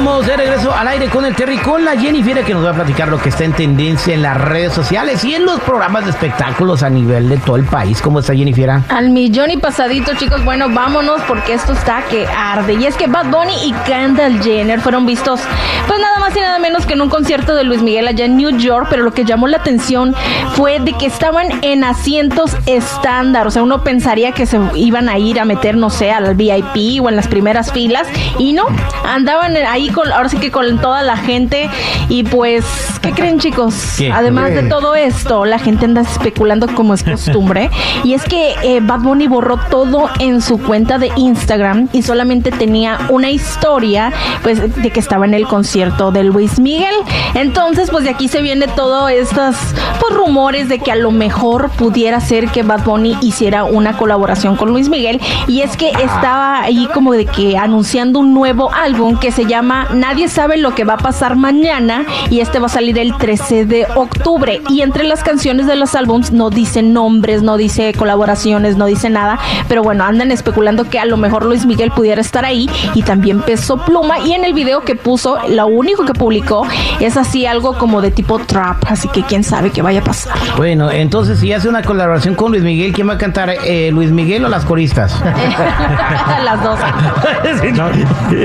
Estamos de regreso al aire con el Terry, con la Jennifer que nos va a platicar lo que está en tendencia en las redes sociales y en los programas de espectáculos a nivel de todo el país. ¿Cómo está Jennifer? Al millón y pasadito, chicos. Bueno, vámonos porque esto está que arde. Y es que Bad Bunny y Kendall Jenner fueron vistos, pues nada más y nada menos que en un concierto de Luis Miguel allá en New York. Pero lo que llamó la atención fue de que estaban en asientos estándar. O sea, uno pensaría que se iban a ir a meter, no sé, al VIP o en las primeras filas. Y no, andaban ahí con, ahora sí que con toda la gente. Y pues, ¿qué creen, chicos? ¿Qué? Además de todo esto, la gente anda especulando como es costumbre. y es que eh, Bad Bunny borró todo en su cuenta de Instagram y solamente tenía una historia, pues, de que estaba en el concierto de Luis Miguel. Entonces, pues de aquí se viene todo estos pues, rumores de que a lo mejor pudiera ser que Bad Bunny hiciera una colaboración con Luis Miguel. Y es que estaba ahí como de que anunciando un nuevo álbum que se llama Nadie sabe lo que va a pasar mañana y este va a salir el 13 de octubre. Y entre las canciones de los álbums no dice nombres, no dice colaboraciones, no dice nada, pero bueno, andan especulando que a lo mejor Luis Miguel pudiera estar ahí y también Peso Pluma. Y en el video que puso, lo único que publicó es así algo como de tipo trap, así que quién sabe qué vaya a pasar. Bueno, entonces si hace una colaboración con Luis Miguel, ¿quién va a cantar? Eh, ¿Luis Miguel o las coristas? Las dos. No,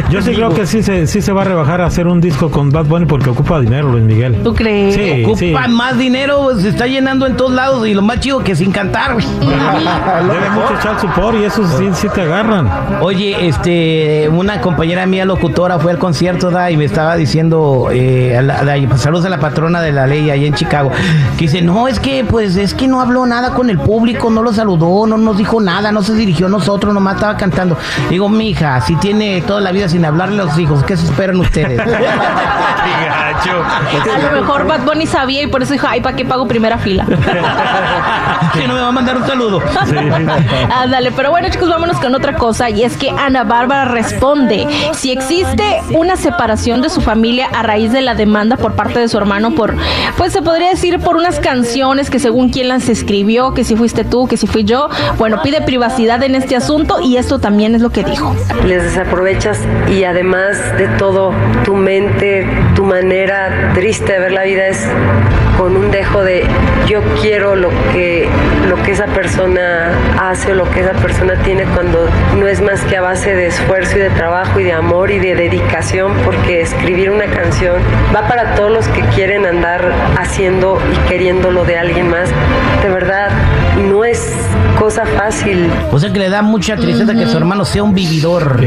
yo sí creo que sí se, sí se va a rebajar a hacer un disco con Bad Bunny porque ocupa dinero Luis Miguel. ¿Tú crees? Sí, Ocupa sí. más dinero, se está llenando en todos lados y lo más chido que sin cantar. güey. Debe mucho echar support y eso sí, sí te agarran. Oye, este, una compañera mía locutora fue al concierto da, y me estaba diciendo, eh, a la- a la- pues, saludos a la patrona de la ley allá en Chicago, que dice, no, es que, pues, es que no habló nada con el público, no lo saludó, no nos dijo nada, no se dirigió a nosotros, nomás estaba cantando. Digo, mija, si tiene toda la vida sin hablarle a los hijos, ¿qué se esperan ustedes? A lo mejor Bad Bunny sabía y por eso dijo, ay, ¿para qué pago primera fila? que no me va a mandar un saludo. Ándale, pero bueno chicos, vámonos con otra cosa y es que Ana Bárbara responde si existe una separación de su familia a raíz de la demanda por parte de su hermano por, pues se podría decir por unas canciones que según quién las escribió, que si fuiste tú, que si fui yo, bueno, pide privacidad en este asunto y esto también es lo que dijo. les desaprovechas y además de todo, tu mente, tu manera triste de ver la vida es con un dejo de yo quiero lo que, lo que esa persona hace o lo que esa persona tiene cuando no es más que a base de esfuerzo y de trabajo y de amor y de dedicación porque escribir una canción va para todos los que quieren andar haciendo y queriéndolo de alguien más. De verdad, cosa fácil. O sea que le da mucha tristeza que su hermano sea un vividor.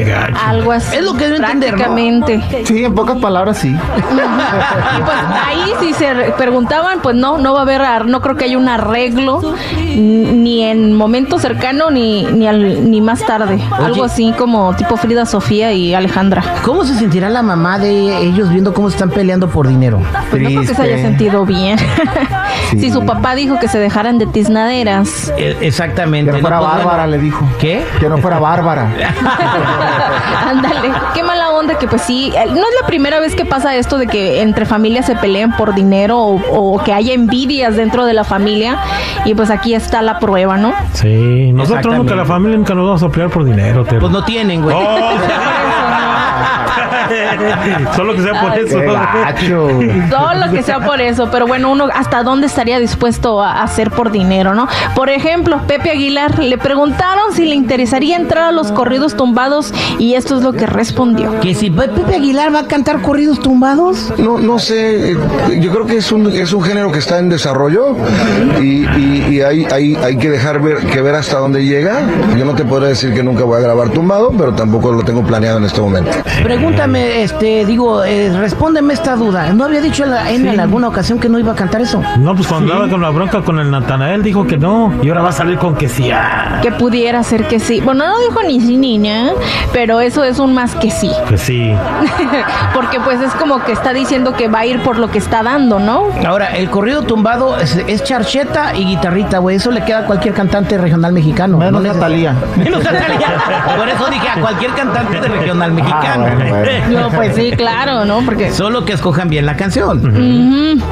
Algo así. Es lo que debo entender, ¿no? Sí, en pocas palabras sí. Y pues ahí si se re- preguntaban, pues no, no va a haber, ar- no creo que haya un arreglo ni en momento cercano ni ni, al- ni más tarde. Algo así como tipo Frida Sofía y Alejandra. ¿Cómo se sentirá la mamá de ellos viendo cómo están peleando por dinero? Pues no creo que se haya sentido bien. Sí. Si su papá dijo que se dejaran de tiznaderas. Eh, exactamente. Que no fuera pues, bueno. Bárbara, le dijo. ¿Qué? Que no fuera Bárbara. Ándale, qué mala onda que pues sí, no es la primera vez que pasa esto de que entre familias se peleen por dinero o, o que haya envidias dentro de la familia y pues aquí está la prueba, ¿no? Sí, nosotros nunca, la familia nunca nos vamos a pelear por dinero. Terry. Pues no tienen, güey. Solo que sea por Ay, eso. Qué gacho. Todo lo que sea por eso, pero bueno, uno hasta dónde estaría dispuesto a hacer por dinero, ¿no? Por ejemplo, Pepe Aguilar le preguntaron si le interesaría entrar a los corridos tumbados y esto es lo que respondió. Que si Pe- Pepe Aguilar va a cantar corridos tumbados. No, no sé, eh, yo creo que es un, es un género que está en desarrollo y, y- y hay, hay, hay que dejar ver, que ver hasta dónde llega. Yo no te podré decir que nunca voy a grabar tumbado, pero tampoco lo tengo planeado en este momento. Pregúntame Este, digo, eh, respóndeme esta duda. ¿No había dicho en, la- en- en alguna ocasión que no iba a cantar eso? No, pues cuando andaba con la bronca con el Natanael dijo que no. Y ahora va a salir con que sí. ah, Que pudiera ser que sí. Bueno, no dijo ni sí ni no, pero eso es un más que sí. Que sí. Porque pues es como que está diciendo que va a ir por lo que está dando, ¿no? Ahora, el corrido tumbado es, es charcheta y guitarrita, güey. Eso le queda a cualquier cantante regional mexicano. Menos No a neces- Thalía. Menos a Thalía. Por eso dije a cualquier cantante de regional mexicano. Ah, bueno, bueno. No, pues sí, claro, ¿no? Porque... Solo que escojan bien la canción.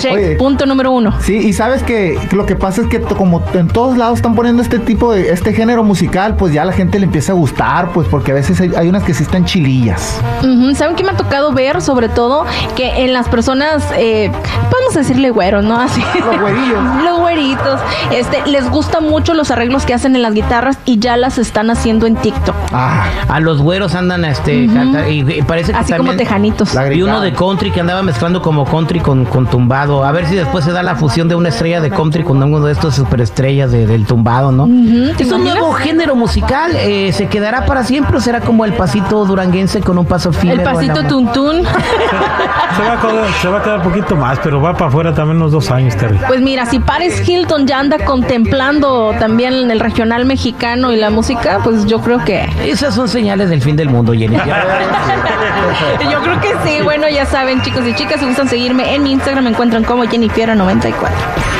Check, Oye. punto número uno. Sí, y sabes que lo que pasa es que como en todos lados están poniendo este tipo de, este género musical, pues ya a la gente le empieza a gustar, pues porque a veces hay, hay unas que sí están chilillas. Ujú, ¿Saben qué me ha tocado ver? Sobre todo que en las personas, eh, vamos a decirle güeros, ¿no? Así. Los güerillos. Los güeritos. Este, les gustan mucho los arreglos que hacen en las guitarras y ya las están haciendo en TikTok. Ah, A los güeros andan este canta- y, y parece que Así como tejanitos. Y uno de country que andaba mezclando como country con, con tumbado. A ver si después se da la fusión de una estrella de country con uno de estos superestrellas de- del tumbado, ¿no? Ujú, ¿te Es un nuevo género musical. eh, ¿Se quedará para siempre o será como el pasito duranguense con un paso fino? El pasito tuntún. Se va, a quedar, se va a quedar poquito más, pero va para afuera también unos dos años, Terry. Pues mira, si Paris Hilton ya anda contemplando también el regional mexicano y la música, pues yo creo que... Esas son señales del fin del mundo, Jenny. Yo creo que sí. Bueno, ya saben, chicos y chicas, si gustan seguirme en mi Instagram, me encuentran como Jennifer94.